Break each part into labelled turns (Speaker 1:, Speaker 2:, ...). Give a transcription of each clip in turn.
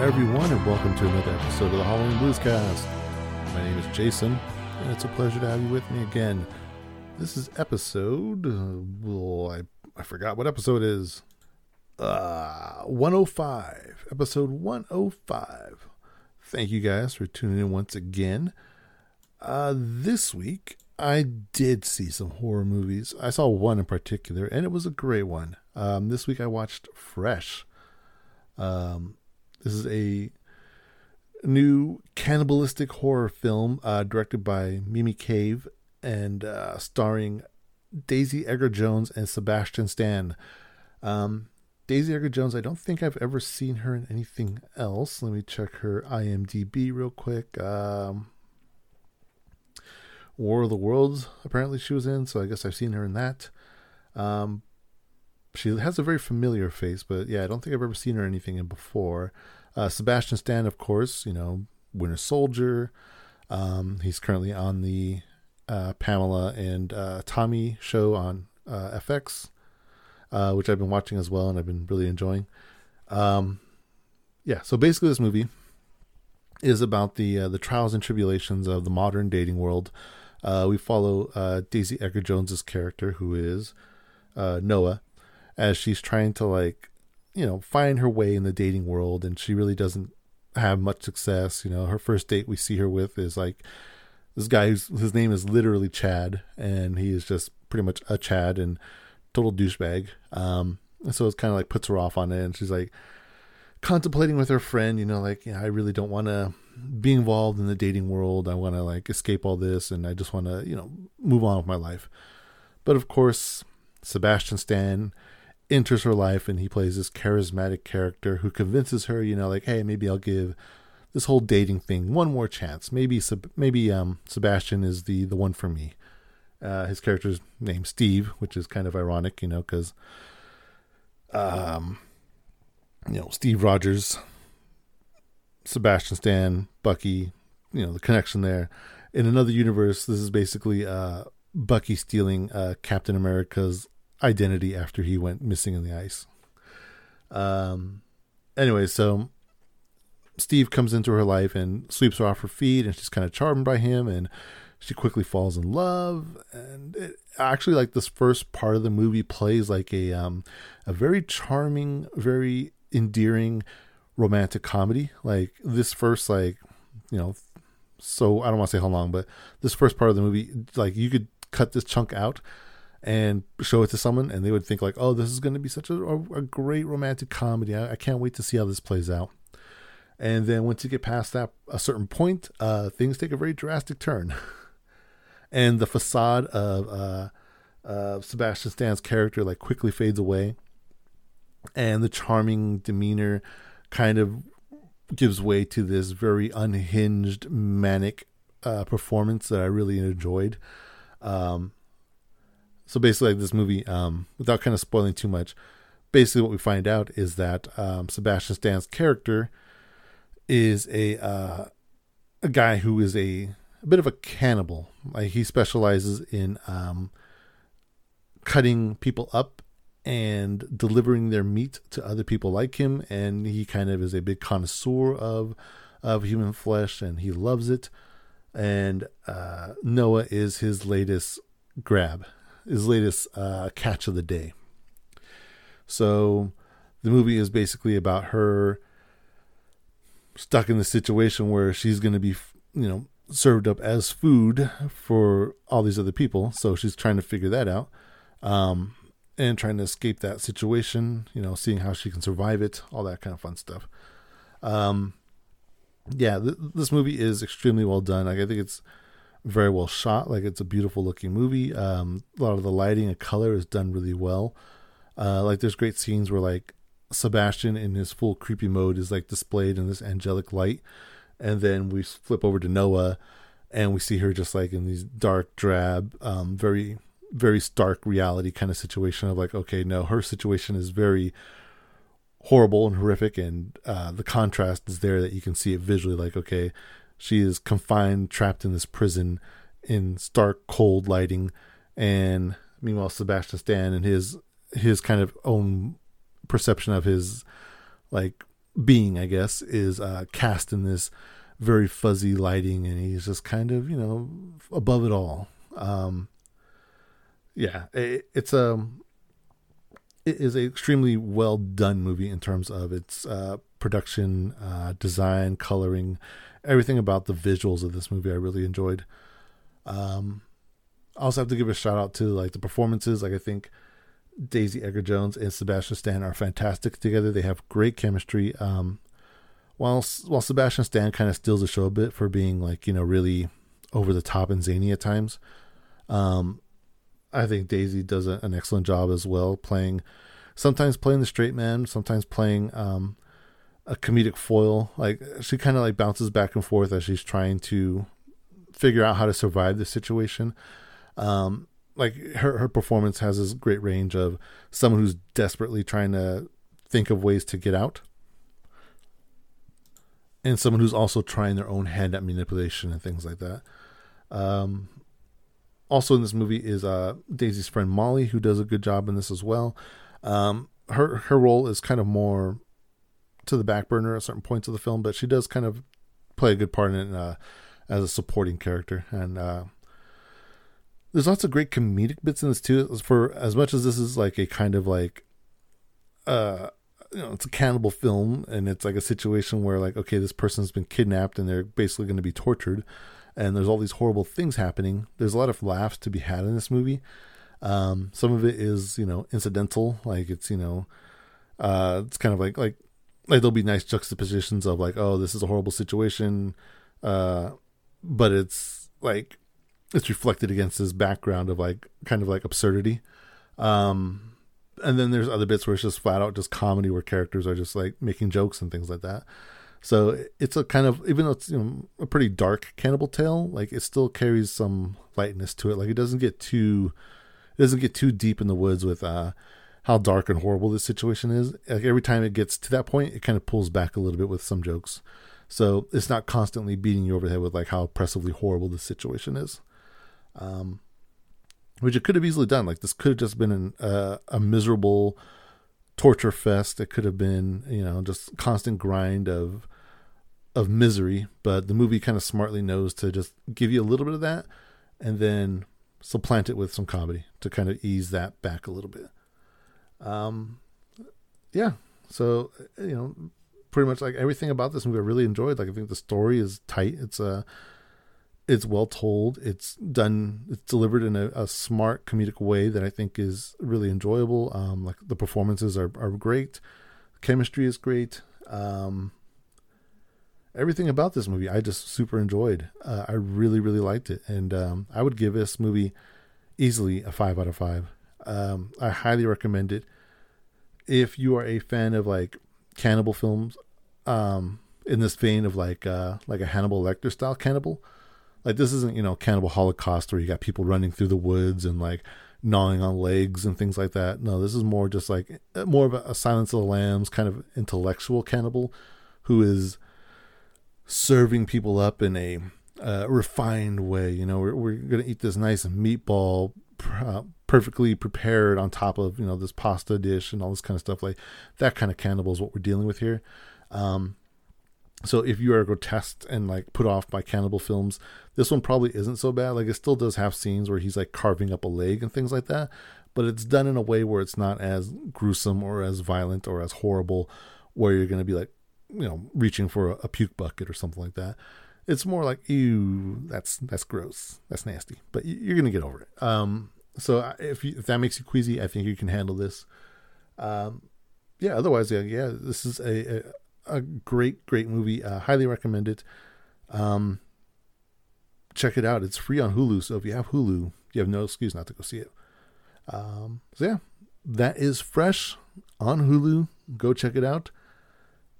Speaker 1: Everyone, and welcome to another episode of the Halloween Bluescast. My name is Jason, and it's a pleasure to have you with me again. This is episode. Uh, I, I forgot what episode it is. Uh, 105. Episode 105. Thank you guys for tuning in once again. Uh, this week, I did see some horror movies. I saw one in particular, and it was a great one. Um, this week, I watched Fresh. Um, this is a new cannibalistic horror film uh, directed by Mimi Cave and uh, starring Daisy Edgar Jones and Sebastian Stan. Um, Daisy Edgar Jones, I don't think I've ever seen her in anything else. Let me check her IMDb real quick. Um, War of the Worlds, apparently she was in, so I guess I've seen her in that. Um, she has a very familiar face, but yeah, I don't think I've ever seen her anything in before. Uh, Sebastian Stan, of course, you know, Winter Soldier. Um, he's currently on the uh, Pamela and uh, Tommy show on uh, FX, uh, which I've been watching as well, and I've been really enjoying. Um, yeah, so basically, this movie is about the uh, the trials and tribulations of the modern dating world. we follow Daisy Edgar Jones's character, who is Noa, as she's trying to like you know find her way in the dating world and she really doesn't have much success. You know her first date we see her with is like this guy who's his name is literally chad and he is just pretty much a chad and total douchebag. Um and so it's kind of like puts her off on it and she's like contemplating with her friend you know like yeah i really don't want to be involved in the dating world. I want to like escape all this and i just want to you know move on with my life. But of course sebastian stan enters her life and he plays this charismatic character who convinces her, you know, like, hey, maybe I'll give this whole dating thing one more chance. Maybe maybe um, Sebastian is the the one for me. Uh, his character's named Steve, which is kind of ironic, you know, because um, you know Steve Rogers, Sebastian Stan, Bucky, you know the connection there. In another universe, this is basically uh, Bucky stealing uh, Captain America's identity after he went missing in the ice. Um, anyway, so Steve comes into her life and sweeps her off her feet, and she's kind of charmed by him, and she quickly falls in love. And it, actually, like this first part of the movie plays like a um, a very charming, very endearing romantic comedy. Like this first, like you know, so I don't want to say how long, but this first part of the movie, like you could cut this chunk out and show it to someone and they would think like oh this is going to be such a, a, great romantic comedy. I, I, can't wait to see how this plays out. And then once you get past that a certain point uh, things take a very drastic turn. And the facade of uh, uh, sebastian stan's character like quickly fades away. And the charming demeanor kind of gives way to this very unhinged manic uh, performance that i really enjoyed. Um, so basically, like this movie, um, without kind of spoiling too much, basically what we find out is that um, Sebastian Stan's character is a uh, a guy who is a, a, bit of a cannibal. Like he specializes in um, cutting people up and delivering their meat to other people like him, and he kind of is a big connoisseur of of human flesh, and he loves it. And uh, Noa is his latest grab his latest uh, catch of the day. So the movie is basically about her stuck in the situation where she's going to be, you know, served up as food for all these other people. So she's trying to figure that out um, and trying to escape that situation, you know, seeing how she can survive it, all that kind of fun stuff. Um, yeah, th- this movie is extremely well done. Like, I think it's very well shot. Like it's a beautiful looking movie. Um, a lot of the lighting and color is done really well. Uh, like there's great scenes where like Sebastian in his full creepy mode is like displayed in this angelic light, and then we flip over to Noa, and we see her just like in these dark, drab, um, very very stark reality kind of situation of like okay no her situation is very horrible and horrific and uh, the contrast is there that you can see it visually like okay she is confined, trapped in this prison in stark, cold lighting. And meanwhile, Sebastian Stan and his his kind of own perception of his like being, I guess, is uh, cast in this very fuzzy lighting, and he's just kind of you know above it all. Um, yeah, it, it's a um, it is an extremely well done movie in terms of its uh, production, uh, design, coloring, everything about the visuals of this movie. I really enjoyed. Um, I also have to give a shout out to like the performances. Like I think Daisy Edgar Jones and Sebastian Stan are fantastic together. They have great chemistry. Um, while while Sebastian Stan kind of steals the show a bit for being like you know really over the top and zany at times, um, I think Daisy does a, an excellent job as well, playing sometimes playing the straight man, sometimes playing um, a comedic foil. Like she kind of like bounces back and forth as she's trying to figure out how to survive the situation. Um, like her her performance has this great range of someone who's desperately trying to think of ways to get out and someone who's also trying their own hand at manipulation and things like that. Um, also in this movie is uh, Daisy's friend Molly, who does a good job in this as well. Um, her her role is kind of more to the back burner at certain points of the film, but she does kind of play a good part in it uh, as a supporting character. And uh, there's lots of great comedic bits in this too. For as much as this is like a kind of like, uh, you know, it's a cannibal film, and it's like a situation where like, okay, this person's been kidnapped and they're basically going to be tortured, and there's all these horrible things happening. There's a lot of laughs to be had in this movie. Um, some of it is you know incidental, like it's you know, uh, it's kind of like like like there'll be nice juxtapositions of like, oh, this is a horrible situation, uh, but it's like it's reflected against this background of like kind of like absurdity. Um, and then there's other bits where it's just flat out just comedy where characters are just like making jokes and things like that. So it's a kind of even though it's you know a pretty dark cannibal tale, like it still carries some lightness to it. Like it doesn't get too it doesn't get too deep in the woods with uh how dark and horrible this situation is. Like every time it gets to that point, it kind of pulls back a little bit with some jokes. So it's not constantly beating you over the head with like how oppressively horrible the situation is um, which it could have easily done. Like this could have just been an, uh, a miserable torture fest. It could have been, you know, just constant grind of of misery. But the movie kind of smartly knows to just give you a little bit of that, and then supplant it with some comedy to kind of ease that back a little bit. Um, yeah. So you know, pretty much like everything about this movie I really enjoyed. Like I think the story is tight. It's a uh, it's well told. It's done. It's delivered in a, a, smart comedic way that I think is really enjoyable. Um, like the performances are are great, chemistry is great. Um, everything about this movie I just super enjoyed. Uh, I really really liked it, and um, I would give this movie easily a five out of five. Um, I highly recommend it if you are a fan of like cannibal films. Um, in this vein of like uh, like a Hannibal Lecter style cannibal like this isn't, you know, Cannibal Holocaust where you got people running through the woods and like gnawing on legs and things like that. No, this is more just like more of a, Silence of the Lambs kind of intellectual cannibal who is serving people up in a uh, refined way. You know, we're, we're going to eat this nice meatball, uh, perfectly prepared on top of, you know, this pasta dish and all this kind of stuff. Like that kind of cannibal is what we're dealing with here. Um, so if you are grotesque and like put off by cannibal films, this one probably isn't so bad. Like it still does have scenes where he's like carving up a leg and things like that, but it's done in a way where it's not as gruesome or as violent or as horrible, where you're going to be like, you know, reaching for a, a, puke bucket or something like that. It's more like, ew, that's that's gross, that's nasty, but you're going to get over it. Um, so if you, if that makes you queasy, I think you can handle this. Um, yeah. Otherwise, yeah, yeah, this is a, a a great, great movie. Uh, highly recommend it. Um, check it out. It's free on Hulu. So if you have Hulu, you have no excuse not to go see it. Um, so yeah, that is fresh on Hulu. Go check it out.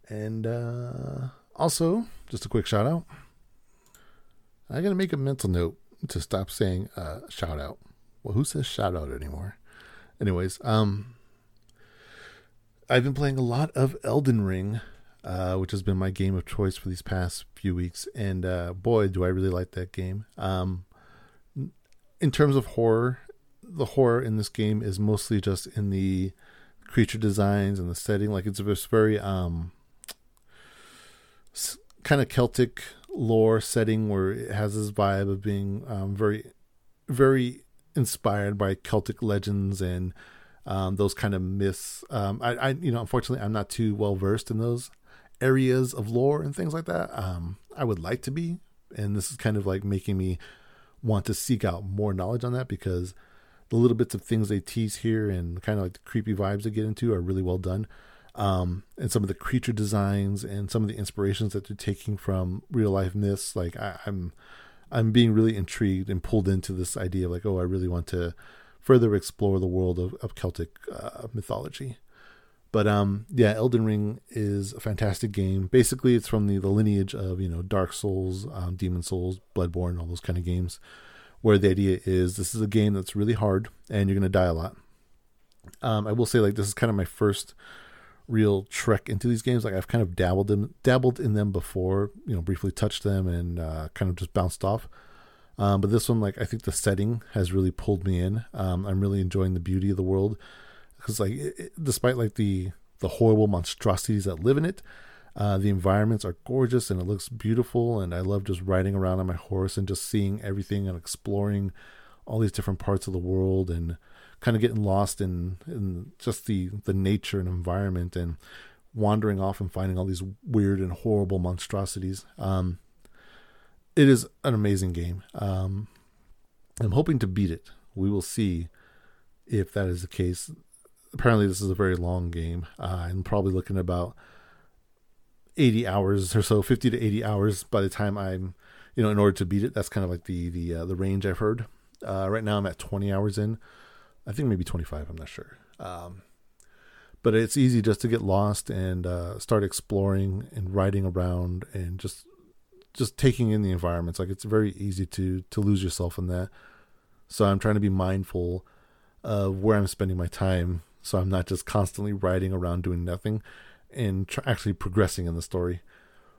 Speaker 1: And uh, also, just a quick shout out. I gotta make a mental note to stop saying uh, shout out. Well, who says shout out anymore? Anyways, um, I've been playing a lot of Elden Ring uh, which has been my game of choice for these past few weeks. And uh, boy, do I really like that game. Um, in terms of horror, the horror in this game is mostly just in the creature designs and the setting. Like it's, it's very um, kind of Celtic lore setting where it has this vibe of being um, very, very inspired by Celtic legends and um, those kind of myths. Um, I, I, you know, unfortunately, I'm not too well versed in those areas of lore and things like that. Um, I would like to be, and this is kind of like making me want to seek out more knowledge on that because the little bits of things they tease here and kind of like the creepy vibes they get into are really well done. Um, and some of the creature designs and some of the inspirations that they're taking from real life myths, like I, I'm, I'm being really intrigued and pulled into this idea of like, oh, I really want to further explore the world of, of Celtic uh, mythology. But um, yeah, Elden Ring is a fantastic game. Basically, it's from the, the lineage of you know Dark Souls, um, Demon Souls, Bloodborne, all those kind of games, where the idea is this is a game that's really hard and you're gonna die a lot. Um, I will say like this is kind of my first real trek into these games. Like I've kind of dabbled in dabbled in them before, you know, briefly touched them and uh, kind of just bounced off. Um, but this one, like I think the setting has really pulled me in. Um, I'm really enjoying the beauty of the world because, like, it, it, despite like the the horrible monstrosities that live in it, uh, the environments are gorgeous and it looks beautiful. And I love just riding around on my horse and just seeing everything and exploring all these different parts of the world and kind of getting lost in in just the the nature and environment and wandering off and finding all these weird and horrible monstrosities. Um, it is an amazing game. Um, I'm hoping to beat it. We will see if that is the case. Apparently, this is a very long game. Uh, I'm probably looking at about 80 hours or so, 50 to 80 hours by the time I'm, you know, in order to beat it. That's kind of like the the uh, the range I've heard. Uh, right now, I'm at 20 hours in. I think maybe 25. I'm not sure. Um, but it's easy just to get lost and uh, start exploring and riding around and just just taking in the environments. Like it's very easy to to lose yourself in that. So I'm trying to be mindful of where I'm spending my time, so I'm not just constantly riding around doing nothing, and tr- actually progressing in the story.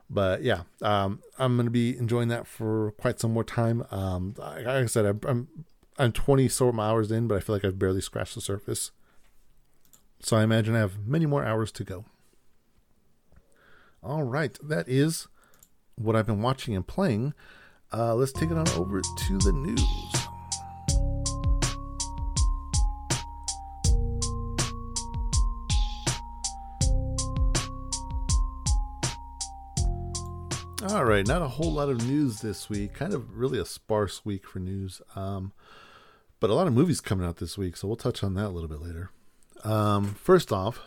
Speaker 1: But yeah, um, I'm gonna be enjoying that for quite some more time. Um, like I said, I'm, I'm I'm 20 some hours in, but I feel like I've barely scratched the surface. So I imagine I have many more hours to go. All right, that is what I've been watching and playing, uh, let's take it on over to the news. All right, not a whole lot of news this week. Kind of really a sparse week for news. Um, but a lot of movies coming out this week, so we'll touch on that a little bit later. Um, first off,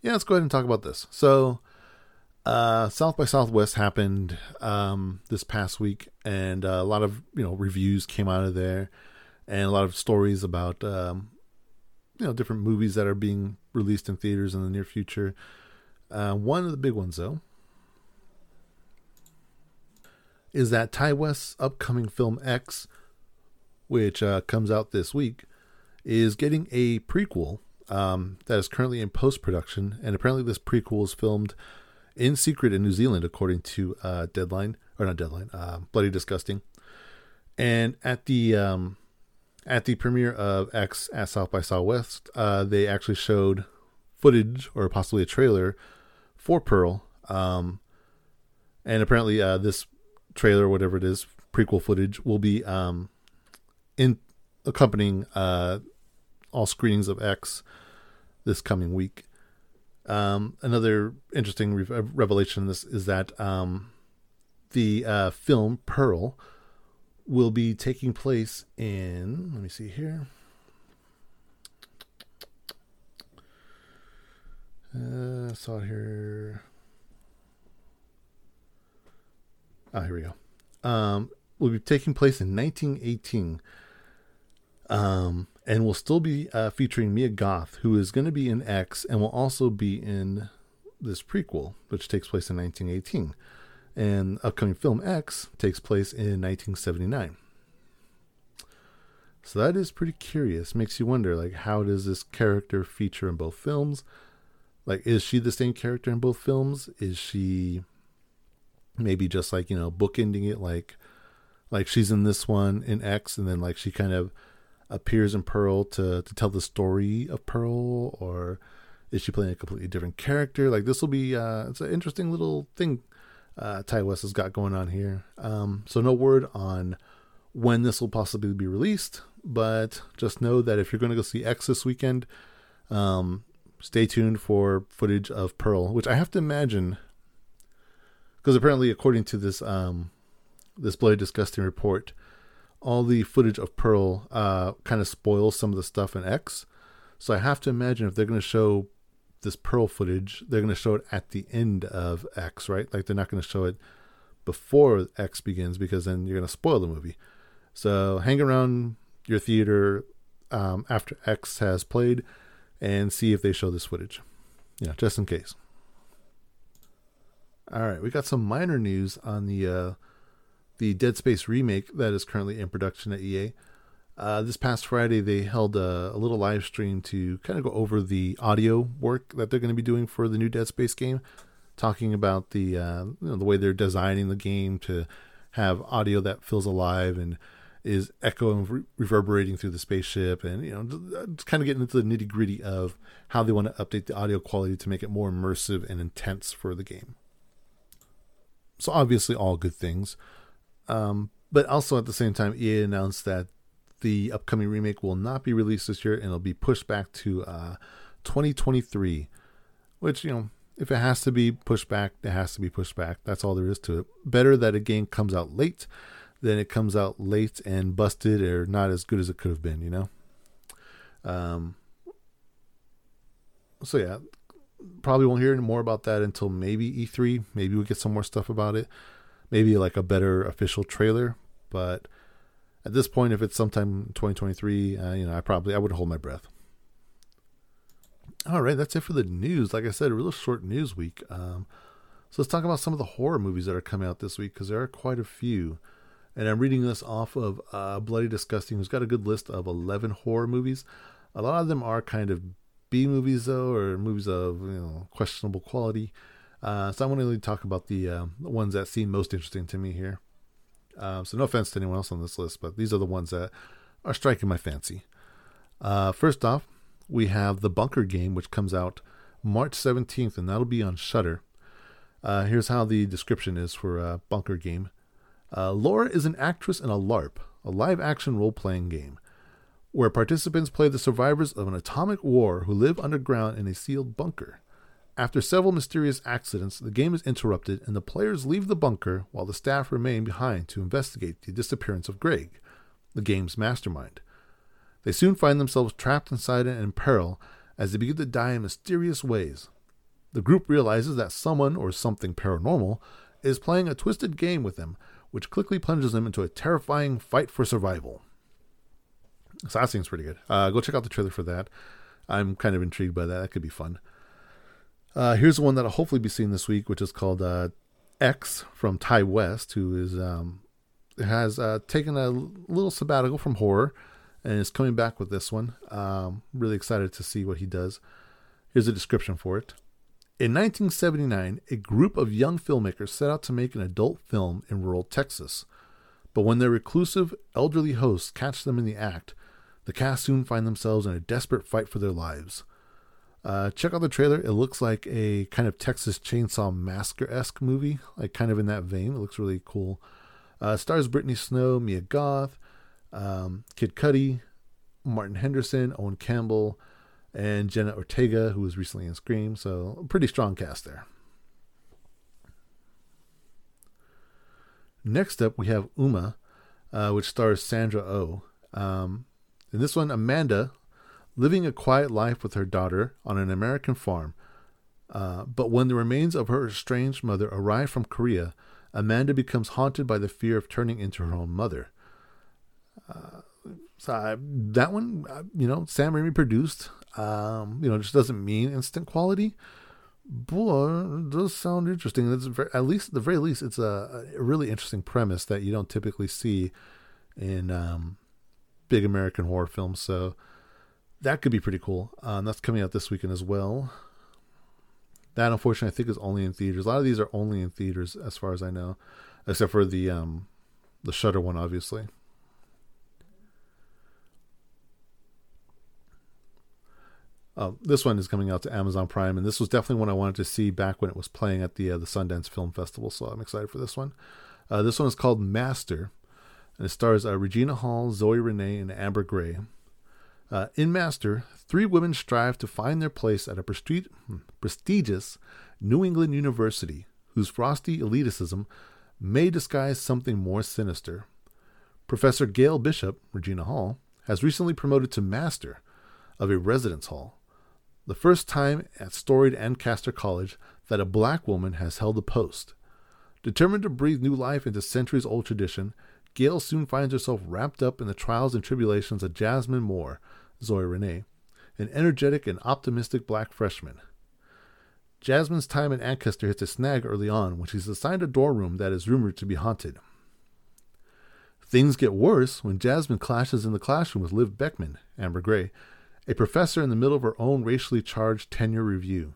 Speaker 1: yeah, let's go ahead and talk about this. So, uh, South by Southwest happened um, this past week, and uh, a lot of you know reviews came out of there, and a lot of stories about um, you know different movies that are being released in theaters in the near future. Uh, one of the big ones, though, is that Ti West's upcoming film X, which uh, comes out this week, is getting a prequel um, that is currently in post production, and apparently this prequel is filmed in secret in New Zealand, according to uh, Deadline or not Deadline, uh, Bloody Disgusting. And at the um, at the premiere of X at South by Southwest, uh, they actually showed footage or possibly a trailer for Pearl. Um, and apparently, uh, this trailer, whatever it is, prequel footage, will be um, in accompanying uh, all screenings of X this coming week. Um, another interesting re- revelation in this is that um, the uh, film Pearl will be taking place in. Let me see here. Uh, saw it here. Oh, here we go. Um, will be taking place in 1918. Um, and we'll still be uh, featuring Mia Goth, who is going to be in X and will also be in this prequel, which takes place in 1918. And upcoming film X takes place in 1979. So that is pretty curious. Makes you wonder, like, how does this character feature in both films? Like, is she the same character in both films? Is she maybe just like you know bookending it, like, like she's in this one in X, and then like she kind of appears in Pearl to to tell the story of Pearl, or Is she playing a completely different character? Like this will be uh, it's an interesting little thing uh, Ti West has got going on here. Um, so no word on when this will possibly be released, but just know that if you're going to go see X this weekend, um, stay tuned for footage of Pearl, which I have to imagine, because apparently, according to this um, this Bloody Disgusting report, all the footage of Pearl uh, kind of spoils some of the stuff in X. So I have to imagine if they're going to show this Pearl footage, they're going to show it at the end of X, right? Like they're not going to show it before X begins because then you're going to spoil the movie. So hang around your theater um, after X has played and see if they show this footage. Yeah, just in case. All right, we got some minor news on the uh, the Dead Space remake that is currently in production at EA. Uh, this past Friday, they held a, a, little live stream to kind of go over the audio work that they're going to be doing for the new Dead Space game, talking about the uh, you know, the way they're designing the game to have audio that feels alive and is echoing, re- reverberating through the spaceship, and you know, just kind of getting into the nitty gritty of how they want to update the audio quality to make it more immersive and intense for the game. So obviously, all good things. Um, but also at the same time, EA announced that the upcoming remake will not be released this year and it'll be pushed back to uh, 2023. Which, you know, if it has to be pushed back, it has to be pushed back. That's all there is to it. Better that a game comes out late than it comes out late and busted or not as good as it could have been, you know? Um, so, yeah, probably won't hear any more about that until maybe E3. Maybe we get some more stuff about it maybe like a better official trailer. But at this point, if it's sometime 2023, uh, you know, I probably I would hold my breath. All right, that's it for the news. Like I said, a real short news week. Um, so let's talk about some of the horror movies that are coming out this week because there are quite a few. And I'm reading this off of uh, Bloody Disgusting, who's got a good list of 11 horror movies. A lot of them are kind of B movies, though, or movies of you know questionable quality. Uh, so I want to really talk about the, uh, ones that seem most interesting to me here. Uh, so no offense to anyone else on this list, but these are the ones that are striking my fancy. Uh, first off, we have the Bunker Game, which comes out March 17th, and that'll be on Shudder. Uh, here's how the description is for uh, Bunker Game. Laura is an actress in a LARP, a live-action role-playing game, where participants play the survivors of an atomic war who live underground in a sealed bunker. After several mysterious accidents, the game is interrupted and the players leave the bunker while the staff remain behind to investigate the disappearance of Greg, the game's mastermind. They soon find themselves trapped inside and in peril as they begin to die in mysterious ways. The group realizes that someone or something paranormal is playing a twisted game with them, which quickly plunges them into a terrifying fight for survival. So that seems pretty good. Uh, go check out the trailer for that. I'm kind of intrigued by that. That could be fun. Uh, here's one that I'll hopefully be seeing this week, which is called uh, X from Ti West, who is um, has uh, taken a little sabbatical from horror and is coming back with this one. Um, really excited to see what he does. Here's a description for it. In 1979, a group of young filmmakers set out to make an adult film in rural Texas. But when their reclusive, elderly hosts catch them in the act, the cast soon find themselves in a desperate fight for their lives. Uh, check out the trailer. It looks like a kind of Texas Chainsaw Massacre esque movie, like kind of in that vein. It looks really cool. Uh, stars Brittany Snow, Mia Goth, um, Kid Cudi, Martin Henderson, Owen Campbell, and Jenna Ortega, who was recently in Scream. So, pretty strong cast there. Next up, we have Umma, uh, which stars Sandra O. Oh. Um, in this one, Amanda living a quiet life with her daughter on an American farm. Uh, but when the remains of her estranged mother arrive from Korea, Amanda becomes haunted by the fear of turning into her own mother. Uh, so I, that one, uh, you know, Sam Raimi produced. Um, you know, just doesn't mean instant quality. Boy, it does sound interesting. It's very, at least, at the very least, it's a, a, really interesting premise that you don't typically see in um, big American horror films. So that could be pretty cool. Um, that's coming out this weekend as well. That unfortunately I think is only in theaters. A lot of these are only in theaters as far as I know, except for the um, the Shudder one, obviously. Uh, this one is coming out to Amazon Prime, and this was definitely one I wanted to see back when it was playing at the uh, the Sundance Film Festival. So I'm excited for this one. Uh, this one is called Master, and it stars uh, Regina Hall, Zoe Renee, and Amber Gray. Uh, in Master, three women strive to find their place at a hmm, prestigious New England university whose frosty elitism may disguise something more sinister. Professor Gail Bishop, Regina Hall, has recently promoted to Master of a residence hall the first time at storied Ancaster College that a black woman has held the post. Determined to breathe new life into centuries old tradition, Gail soon finds herself wrapped up in the trials and tribulations of Jasmine Moore, Zoe Renee, an energetic and optimistic black freshman. Jasmine's time in Ancaster hits a snag early on when she's assigned a dorm room that is rumored to be haunted. Things get worse when Jasmine clashes in the classroom with Liv Beckman, Amber Gray, a professor in the middle of her own racially charged tenure review.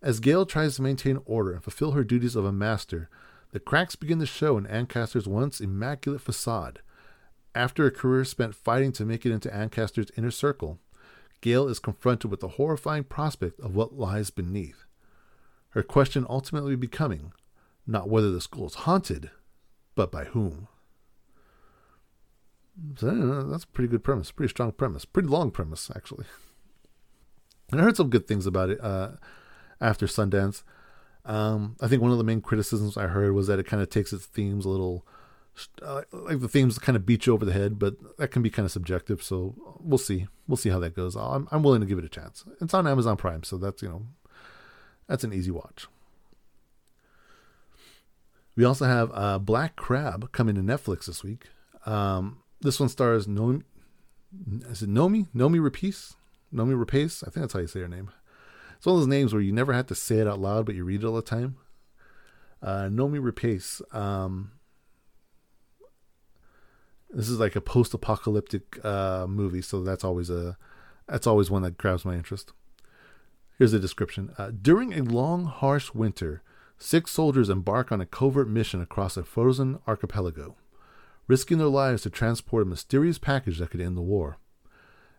Speaker 1: As Gail tries to maintain order and fulfill her duties of a master, the cracks begin to show in Ancaster's once immaculate facade. After a career spent fighting to make it into Ancaster's inner circle, Gail is confronted with the horrifying prospect of what lies beneath. Her question ultimately becoming not whether the school is haunted, but by whom. So that's a pretty good premise, pretty strong premise, pretty long premise actually. And I heard some good things about it uh, after Sundance. Um, I think one of the main criticisms I heard was that it kind of takes its themes a little, uh, like the themes kind of beat you over the head, but that can be kind of subjective. So we'll see, we'll see how that goes. I'm, I'm willing to give it a chance. It's on Amazon Prime, so that's you know, that's an easy watch. We also have uh, Black Crab coming to Netflix this week. Um, this one stars Noomi. Is it Noomi? Noomi Rapace? Noomi Rapace? I think that's how you say her name. It's one of those names where you never have to say it out loud, but you read it all the time. Uh, Noomi Rapace. Um, this is like a post-apocalyptic uh, movie, so that's always a that's always one that grabs my interest. Here's a description: uh, During a long, harsh winter, six soldiers embark on a covert mission across a frozen archipelago risking their lives to transport a mysterious package that could end the war.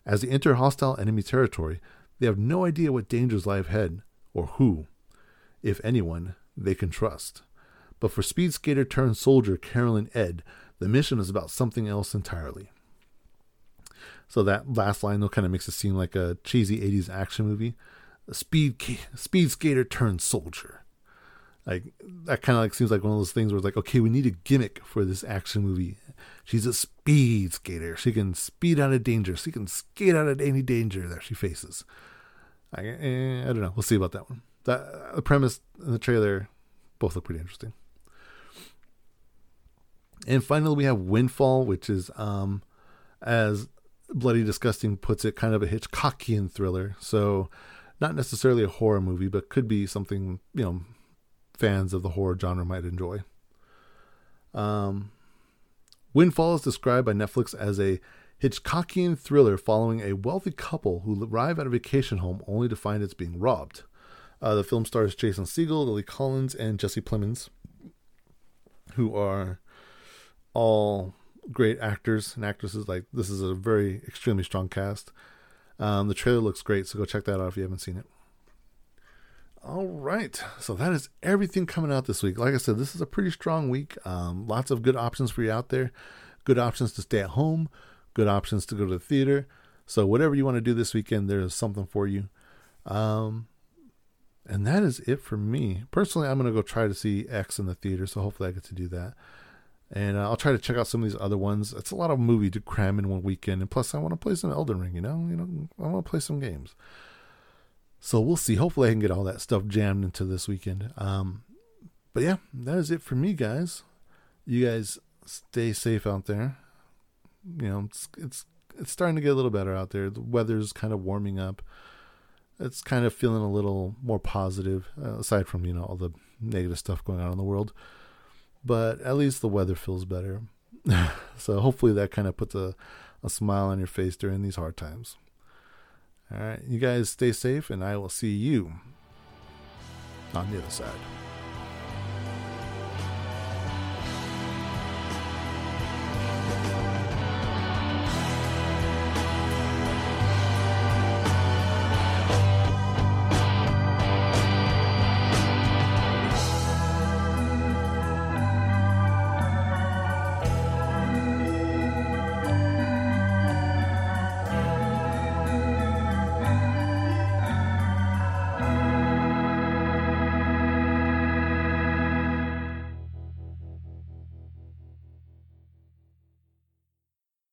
Speaker 1: As they enter hostile enemy territory, they have no idea what dangers lie ahead or who, if anyone, they can trust. But for speed skater turned soldier Caroline Edh, the mission is about something else entirely. So that last line though kind of makes it seem like a cheesy 80s action movie. A speed speed skater turned soldier. Like that kind of like seems like one of those things where it's like, okay, we need a gimmick for this action movie. She's a speed skater. She can speed out of danger. She can skate out of any danger that she faces. I, eh, I don't know. We'll see about that one. That the premise and the trailer both look pretty interesting. And finally, we have Windfall, which is, um, as Bloody Disgusting puts it, kind of a Hitchcockian thriller. So, not necessarily a horror movie, but could be something you know fans of the horror genre might enjoy. Um, Windfall is described by Netflix as a Hitchcockian thriller following a wealthy couple who arrive at a vacation home only to find it's being robbed. Uh, the film stars Jason Segel, Lily Collins, and Jesse Plemons, who are all great actors and actresses. Like this is a very extremely strong cast. Um, the trailer looks great, so go check that out if you haven't seen it. All right. So that is everything coming out this week. Like I said, this is a pretty strong week. Um, lots of good options for you out there. Good options to stay at home, good options to go to the theater. So, whatever you want to do this weekend, there's something for you. Um, and that is it for me. Personally, I'm going to go try to see X in the theater. So, hopefully, I get to do that. And uh, I'll try to check out some of these other ones. It's a lot of movie to cram in one weekend. And plus, I want to play some Elden Ring, you know? You know, I want to play some games. So we'll see. Hopefully, I can get all that stuff jammed into this weekend. Um, but yeah, that is it for me, guys. You guys stay safe out there. You know, it's it's it's starting to get a little better out there. The weather's kind of warming up. It's kind of feeling a little more positive, uh, aside from you know all the negative stuff going on in the world. But at least the weather feels better. so hopefully that kind of puts a, a smile on your face during these hard times. All right, you guys stay safe, and I will see you on the other side.